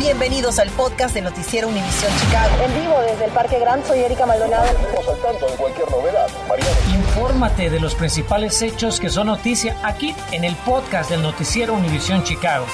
Bienvenidos al podcast de Noticiero Univisión Chicago. En vivo desde el Parque Gran, soy Erika Maldonado. Estamos al tanto de cualquier novedad. Mariano. Infórmate de los principales hechos que son noticia aquí en el podcast del Noticiero Univisión Chicago.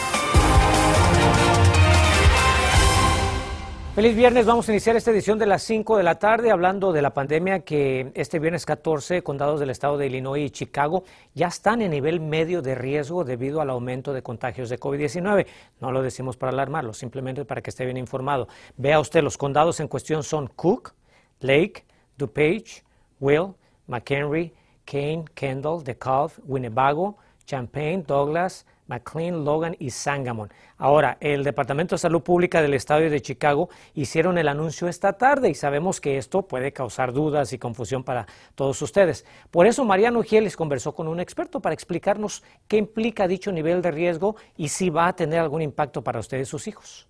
Feliz viernes, vamos a iniciar esta edición de las 5 de la tarde hablando de la pandemia que este viernes 14 condados del estado de Illinois y Chicago ya están en nivel medio de riesgo debido al aumento de contagios de COVID-19. No lo decimos para alarmarlo, simplemente para que esté bien informado. Vea usted, los condados en cuestión son Cook, Lake, DuPage, Will, McHenry, Kane, Kendall, DeKalb, Winnebago, Champaign, Douglas, McLean, Logan y Sangamon. Ahora, el Departamento de Salud Pública del Estado de Chicago hicieron el anuncio esta tarde y sabemos que esto puede causar dudas y confusión para todos ustedes. Por eso, Mariano Gieles conversó con un experto para explicarnos qué implica dicho nivel de riesgo y si va a tener algún impacto para ustedes y sus hijos.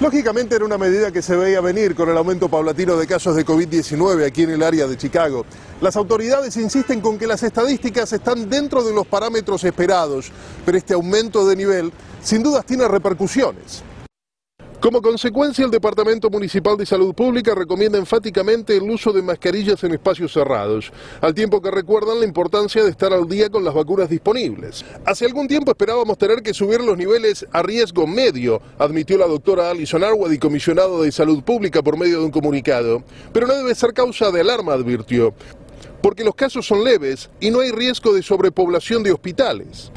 Lógicamente era una medida que se veía venir con el aumento paulatino de casos de COVID-19 aquí en el área de Chicago. Las autoridades insisten con que las estadísticas están dentro de los parámetros esperados, pero este aumento de nivel sin dudas tiene repercusiones. Como consecuencia, el Departamento Municipal de Salud Pública recomienda enfáticamente el uso de mascarillas en espacios cerrados, al tiempo que recuerdan la importancia de estar al día con las vacunas disponibles. Hace algún tiempo esperábamos tener que subir los niveles a riesgo medio, admitió la doctora Alison Arwad comisionado de Salud Pública por medio de un comunicado, pero no debe ser causa de alarma, advirtió, porque los casos son leves y no hay riesgo de sobrepoblación de hospitales.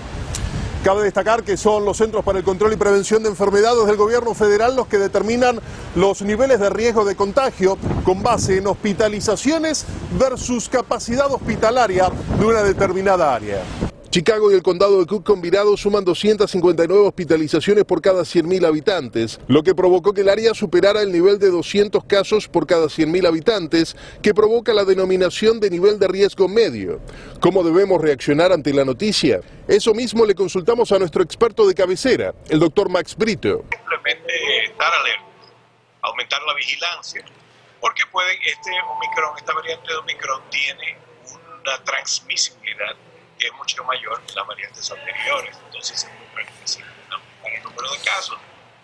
Cabe destacar que son los Centros para el Control y Prevención de Enfermedades del Gobierno Federal los que determinan los niveles de riesgo de contagio con base en hospitalizaciones versus capacidad hospitalaria de una determinada área. Chicago y el condado de Cook combinados suman 259 hospitalizaciones por cada 100.000 habitantes, lo que provocó que el área superara el nivel de 200 casos por cada 100.000 habitantes, que provoca la denominación de nivel de riesgo medio. ¿Cómo debemos reaccionar ante la noticia? Eso mismo le consultamos a nuestro experto de cabecera, el doctor Max Brito. Simplemente estar alerta, aumentar la vigilancia, porque puede, este Omicron, esta variante de Omicron tiene una transmisibilidad es mucho mayor que las variantes anteriores. Entonces previsible. Para el número de casos,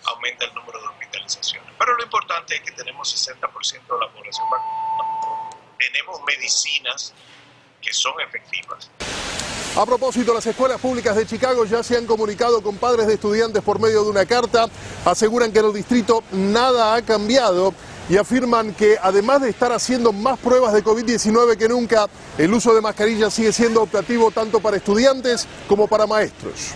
aumenta el número de hospitalizaciones. Pero lo importante es que tenemos 60% de la población vacunada. Tenemos medicinas que son efectivas. A propósito, las escuelas públicas de Chicago ya se han comunicado con padres de estudiantes por medio de una carta. Aseguran que en el distrito nada ha cambiado y afirman que además de estar haciendo más pruebas de COVID-19 que nunca, el uso de mascarillas sigue siendo optativo tanto para estudiantes como para maestros.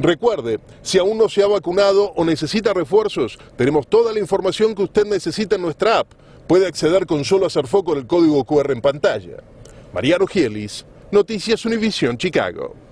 Recuerde, si aún no se ha vacunado o necesita refuerzos, tenemos toda la información que usted necesita en nuestra app. Puede acceder con solo hacer foco en el código QR en pantalla. Mariano Gielis, Noticias Univisión Chicago.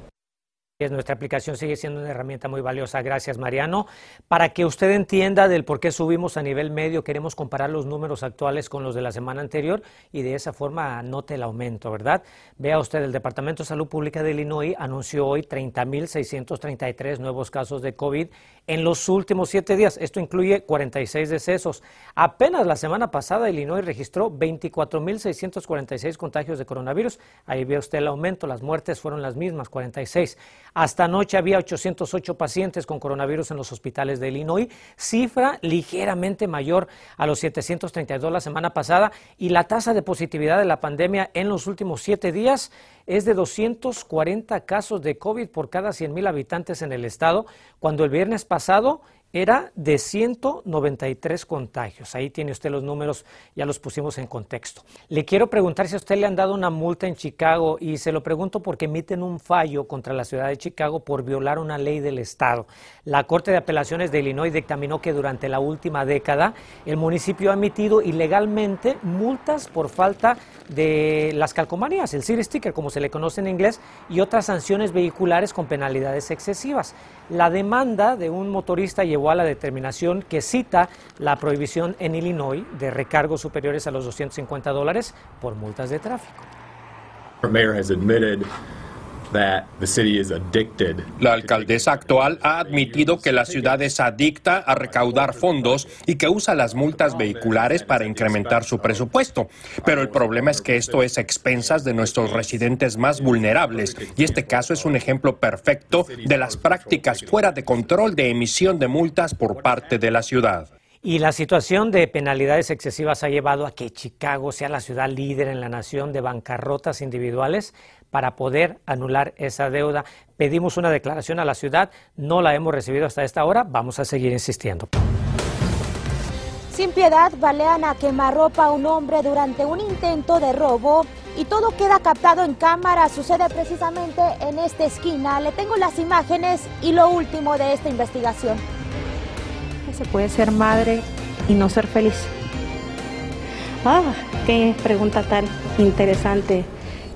Nuestra aplicación sigue siendo una herramienta muy valiosa. Gracias, Mariano. Para que usted entienda del por qué subimos a nivel medio, queremos comparar los números actuales con los de la semana anterior y de esa forma note el aumento, ¿verdad? Vea usted, el Departamento de Salud Pública de Illinois anunció hoy 30.633 nuevos casos de COVID en los últimos siete días. Esto incluye 46 decesos. Apenas la semana pasada, Illinois registró 24.646 contagios de coronavirus. Ahí ve usted el aumento. Las muertes fueron las mismas, 46. Hasta anoche había 808 pacientes con coronavirus en los hospitales de Illinois, cifra ligeramente mayor a los 732 la semana pasada y la tasa de positividad de la pandemia en los últimos siete días es de 240 casos de COVID por cada 100 mil habitantes en el estado, cuando el viernes pasado era de 193 contagios. Ahí tiene usted los números, ya los pusimos en contexto. Le quiero preguntar si a usted le han dado una multa en Chicago y se lo pregunto porque emiten un fallo contra la ciudad de Chicago por violar una ley del Estado. La Corte de Apelaciones de Illinois dictaminó que durante la última década el municipio ha emitido ilegalmente multas por falta de las calcomanías, el city sticker como se le conoce en inglés, y otras sanciones vehiculares con penalidades excesivas. La demanda de un motorista llevó a la determinación que cita la prohibición en Illinois de recargos superiores a los 250 dólares por multas de tráfico. La alcaldesa actual ha admitido que la ciudad es adicta a recaudar fondos y que usa las multas vehiculares para incrementar su presupuesto. Pero el problema es que esto es a expensas de nuestros residentes más vulnerables y este caso es un ejemplo perfecto de las prácticas fuera de control de emisión de multas por parte de la ciudad. Y la situación de penalidades excesivas ha llevado a que Chicago sea la ciudad líder en la nación de bancarrotas individuales para poder anular esa deuda. Pedimos una declaración a la ciudad, no la hemos recibido hasta esta hora, vamos a seguir insistiendo. Sin piedad, balean a quemarropa a un hombre durante un intento de robo y todo queda captado en cámara. Sucede precisamente en esta esquina. Le tengo las imágenes y lo último de esta investigación se puede ser madre y no ser feliz? Ah, qué pregunta tan interesante.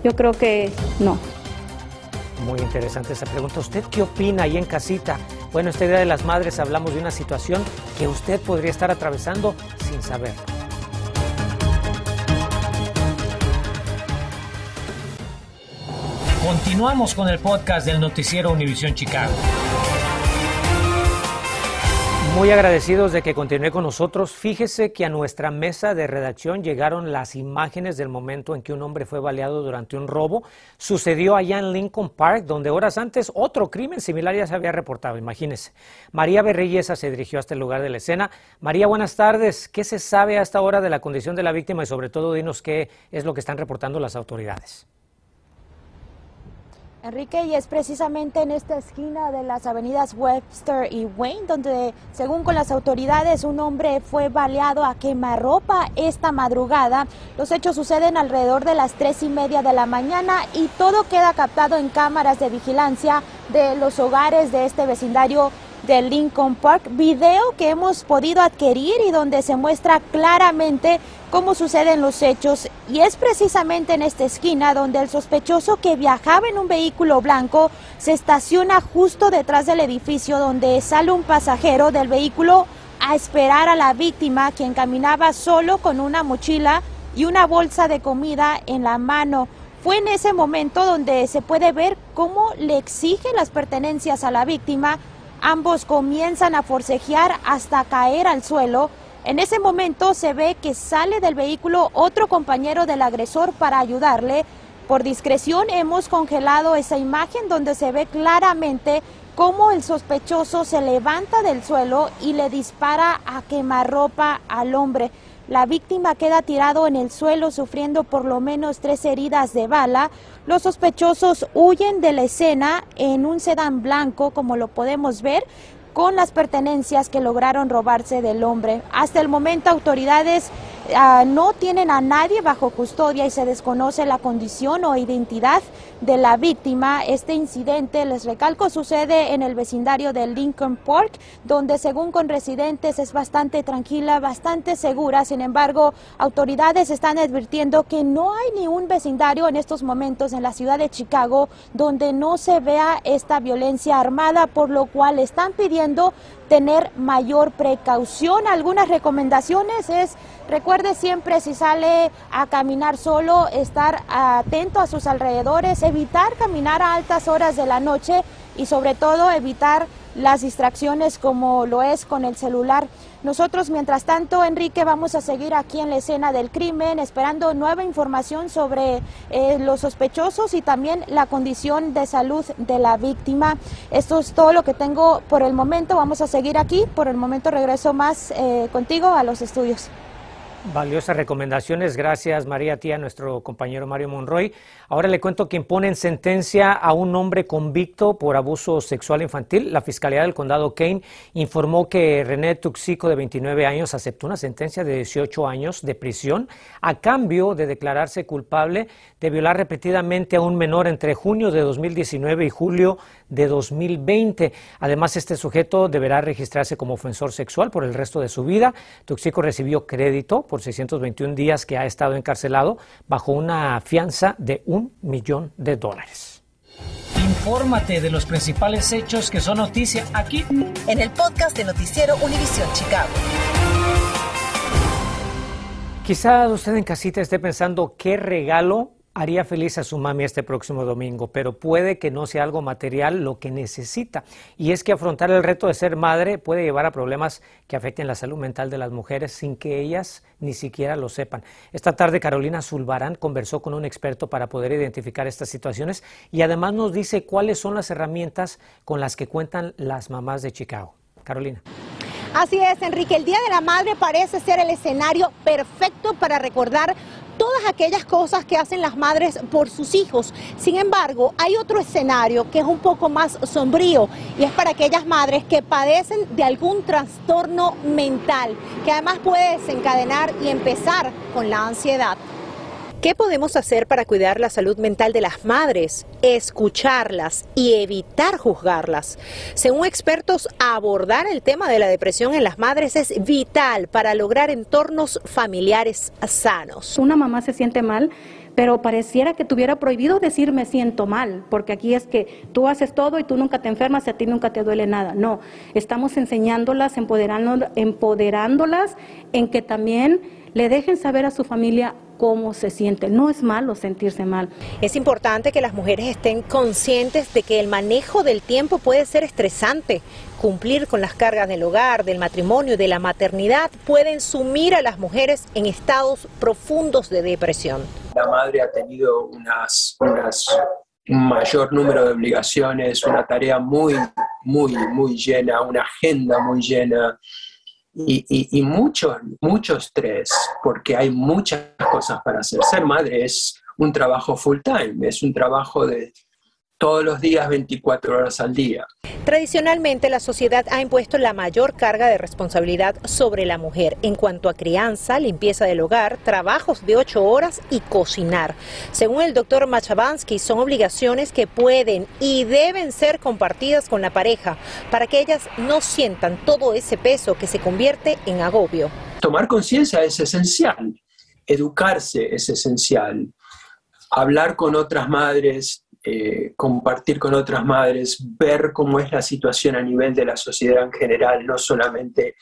Yo creo que no. Muy interesante esa pregunta. ¿Usted qué opina ahí en casita? Bueno, esta idea de las madres hablamos de una situación que usted podría estar atravesando sin saber. Continuamos con el podcast del noticiero Univisión Chicago. Muy agradecidos de que continúe con nosotros. Fíjese que a nuestra mesa de redacción llegaron las imágenes del momento en que un hombre fue baleado durante un robo. Sucedió allá en Lincoln Park, donde horas antes otro crimen similar ya se había reportado. Imagínese. María Berrillesa se dirigió hasta el lugar de la escena. María, buenas tardes. ¿Qué se sabe a esta hora de la condición de la víctima y sobre todo dinos qué es lo que están reportando las autoridades? Enrique, y es precisamente en esta esquina de las avenidas Webster y Wayne, donde, según con las autoridades, un hombre fue baleado a quemarropa esta madrugada. Los hechos suceden alrededor de las tres y media de la mañana y todo queda captado en cámaras de vigilancia de los hogares de este vecindario de Lincoln Park, video que hemos podido adquirir y donde se muestra claramente cómo suceden los hechos y es precisamente en esta esquina donde el sospechoso que viajaba en un vehículo blanco se estaciona justo detrás del edificio donde sale un pasajero del vehículo a esperar a la víctima quien caminaba solo con una mochila y una bolsa de comida en la mano. Fue en ese momento donde se puede ver cómo le exige las pertenencias a la víctima. Ambos comienzan a forcejear hasta caer al suelo en ese momento se ve que sale del vehículo otro compañero del agresor para ayudarle. Por discreción hemos congelado esa imagen donde se ve claramente cómo el sospechoso se levanta del suelo y le dispara a quemarropa al hombre. La víctima queda tirado en el suelo sufriendo por lo menos tres heridas de bala. Los sospechosos huyen de la escena en un sedán blanco, como lo podemos ver con las pertenencias que lograron robarse del hombre. Hasta el momento autoridades Ah, no tienen a nadie bajo custodia y se desconoce la condición o identidad de la víctima. Este incidente, les recalco, sucede en el vecindario de Lincoln Park, donde según con residentes es bastante tranquila, bastante segura. Sin embargo, autoridades están advirtiendo que no hay ni un vecindario en estos momentos en la ciudad de Chicago donde no se vea esta violencia armada, por lo cual están pidiendo दो tener mayor precaución. Algunas recomendaciones es Recuerde siempre si sale a caminar solo, estar atento a sus alrededores, evitar caminar a altas horas de la noche y sobre todo evitar las distracciones como lo es con el celular. Nosotros, mientras tanto, Enrique, vamos a seguir aquí en la escena del crimen, esperando nueva información sobre eh, los sospechosos y también la condición de salud de la víctima. Esto es todo lo que tengo por el momento. Vamos a aquí. Por el momento regreso más eh, contigo a los estudios. Valiosas recomendaciones. Gracias, María Tía, nuestro compañero Mario Monroy. Ahora le cuento que imponen sentencia a un hombre convicto por abuso sexual infantil. La Fiscalía del Condado Kane informó que René Tuxico, de 29 años, aceptó una sentencia de 18 años de prisión a cambio de declararse culpable de violar repetidamente a un menor entre junio de 2019 y julio de 2020. Además, este sujeto deberá registrarse como ofensor sexual por el resto de su vida. Tuxico recibió crédito por 621 días que ha estado encarcelado bajo una fianza de un millón de dólares. Infórmate de los principales hechos que son noticia aquí en el podcast de Noticiero Univisión Chicago. Quizá usted en casita esté pensando qué regalo haría feliz a su mami este próximo domingo, pero puede que no sea algo material lo que necesita. Y es que afrontar el reto de ser madre puede llevar a problemas que afecten la salud mental de las mujeres sin que ellas ni siquiera lo sepan. Esta tarde Carolina Zulbarán conversó con un experto para poder identificar estas situaciones y además nos dice cuáles son las herramientas con las que cuentan las mamás de Chicago. Carolina. Así es, Enrique. El Día de la Madre parece ser el escenario perfecto para recordar todas aquellas cosas que hacen las madres por sus hijos. Sin embargo, hay otro escenario que es un poco más sombrío y es para aquellas madres que padecen de algún trastorno mental, que además puede desencadenar y empezar con la ansiedad. ¿Qué podemos hacer para cuidar la salud mental de las madres? Escucharlas y evitar juzgarlas. Según expertos, abordar el tema de la depresión en las madres es vital para lograr entornos familiares sanos. Una mamá se siente mal pero pareciera que tuviera prohibido decir me siento mal, porque aquí es que tú haces todo y tú nunca te enfermas y a ti nunca te duele nada. No, estamos enseñándolas, empoderándolas en que también le dejen saber a su familia cómo se siente. No es malo sentirse mal. Es importante que las mujeres estén conscientes de que el manejo del tiempo puede ser estresante. Cumplir con las cargas del hogar, del matrimonio y de la maternidad pueden sumir a las mujeres en estados profundos de depresión. La madre ha tenido unas, unas un mayor número de obligaciones, una tarea muy, muy, muy llena, una agenda muy llena y, mucho, mucho estrés, porque hay muchas cosas para hacer. Ser madre es un trabajo full time, es un trabajo de todos los días 24 horas al día. Tradicionalmente la sociedad ha impuesto la mayor carga de responsabilidad sobre la mujer en cuanto a crianza, limpieza del hogar, trabajos de 8 horas y cocinar. Según el doctor Machabansky, son obligaciones que pueden y deben ser compartidas con la pareja para que ellas no sientan todo ese peso que se convierte en agobio. Tomar conciencia es esencial, educarse es esencial, hablar con otras madres eh, compartir con otras madres, ver cómo es la situación a nivel de la sociedad en general, no solamente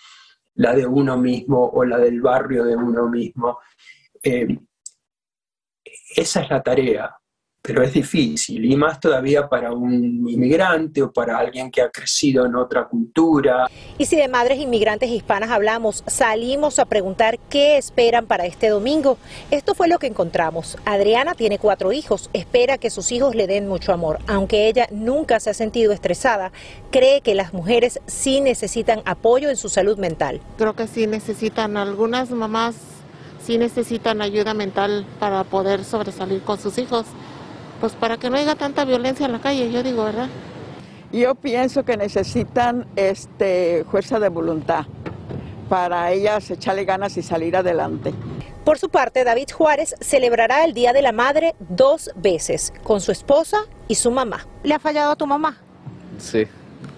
la de uno mismo o la del barrio de uno mismo. Eh, esa es la tarea, pero es difícil, y más todavía para un inmigrante o para alguien que ha crecido en otra cultura. Y si de madres inmigrantes hispanas hablamos, salimos a preguntar qué esperan para este domingo. Esto fue lo que encontramos. Adriana tiene cuatro hijos, espera que sus hijos le den mucho amor. Aunque ella nunca se ha sentido estresada, cree que las mujeres sí necesitan apoyo en su salud mental. Creo que sí necesitan, algunas mamás sí necesitan ayuda mental para poder sobresalir con sus hijos pues para que no haya tanta violencia en la calle, yo digo, ¿verdad? Yo pienso que necesitan este, fuerza de voluntad para ellas echarle ganas y salir adelante. Por su parte, David Juárez celebrará el Día de la Madre dos veces, con su esposa y su mamá. ¿Le ha fallado a tu mamá? Sí,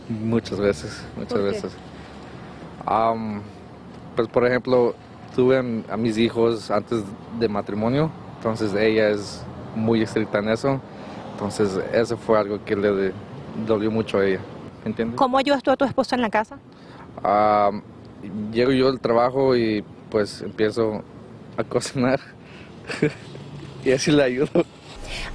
muchas veces, muchas veces. pues por ejemplo, tuve a mis hijos antes de matrimonio, entonces ella es muy estricta en eso. Entonces, eso fue algo que le dolió mucho a ella. ¿Entiendes? ¿Cómo ayudas tú a tu esposa en la casa? llego yo al trabajo y pues empiezo a cocinar y así le ayudo.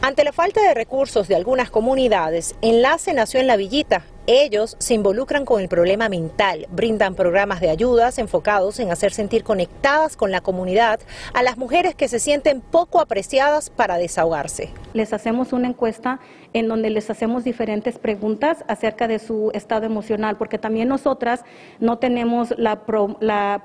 Ante la falta de recursos de algunas comunidades, Enlace nació en La Villita, ellos se involucran con el problema mental, brindan programas de ayudas enfocados en hacer sentir conectadas con la comunidad a las mujeres que se sienten poco apreciadas para desahogarse. Les hacemos una encuesta en donde les hacemos diferentes preguntas acerca de su estado emocional, porque también nosotras no tenemos la,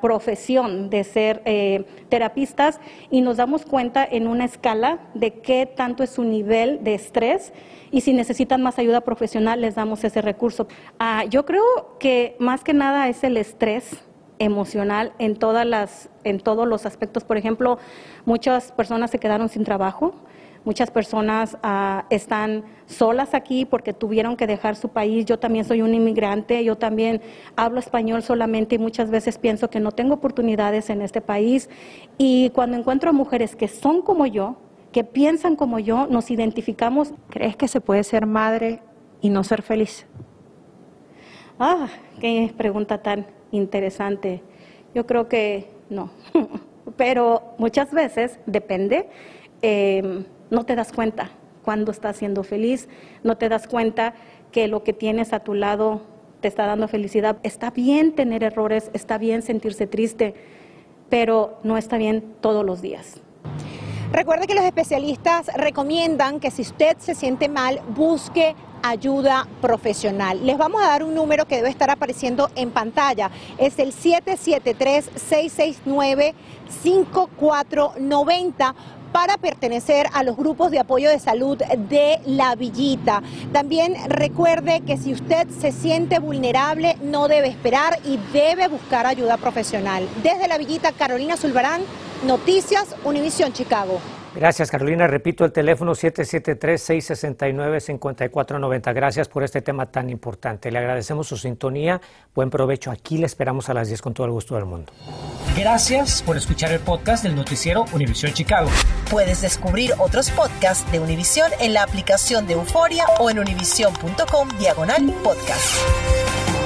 profesión de ser eh, terapistas y nos damos cuenta en una escala de qué tanto es su nivel de estrés y si necesitan más ayuda profesional les damos ese recurso. Ah, yo creo que más que nada es el estrés emocional en todas las en todos los aspectos. Por ejemplo, muchas personas se quedaron sin trabajo. Muchas personas ah, están solas aquí porque tuvieron que dejar su país. Yo también soy un inmigrante, yo también hablo español solamente y muchas veces pienso que no tengo oportunidades en este país. Y cuando encuentro mujeres que son como yo, que piensan como yo, nos identificamos. ¿Crees que se puede ser madre y no ser feliz? Ah, qué pregunta tan interesante. Yo creo que no, pero muchas veces depende. Em, no te das cuenta cuando estás siendo feliz, no te das cuenta que lo que tienes a tu lado te está dando felicidad. Está bien tener errores, está bien sentirse triste, pero no está bien todos los días. Recuerde que los especialistas recomiendan que si usted se siente mal, busque ayuda profesional. Les vamos a dar un número que debe estar apareciendo en pantalla. Es el 773-669-5490 para pertenecer a los grupos de apoyo de salud de La Villita. También recuerde que si usted se siente vulnerable, no debe esperar y debe buscar ayuda profesional. Desde La Villita, Carolina Zulbarán, Noticias Univisión Chicago. Gracias, Carolina. Repito el teléfono 773-669-5490. Gracias por este tema tan importante. Le agradecemos su sintonía. Buen provecho. Aquí le esperamos a las 10 con todo el gusto del mundo. Gracias por escuchar el podcast del noticiero Univisión Chicago. Puedes descubrir otros podcasts de Univisión en la aplicación de Euforia o en univision.com diagonal podcast.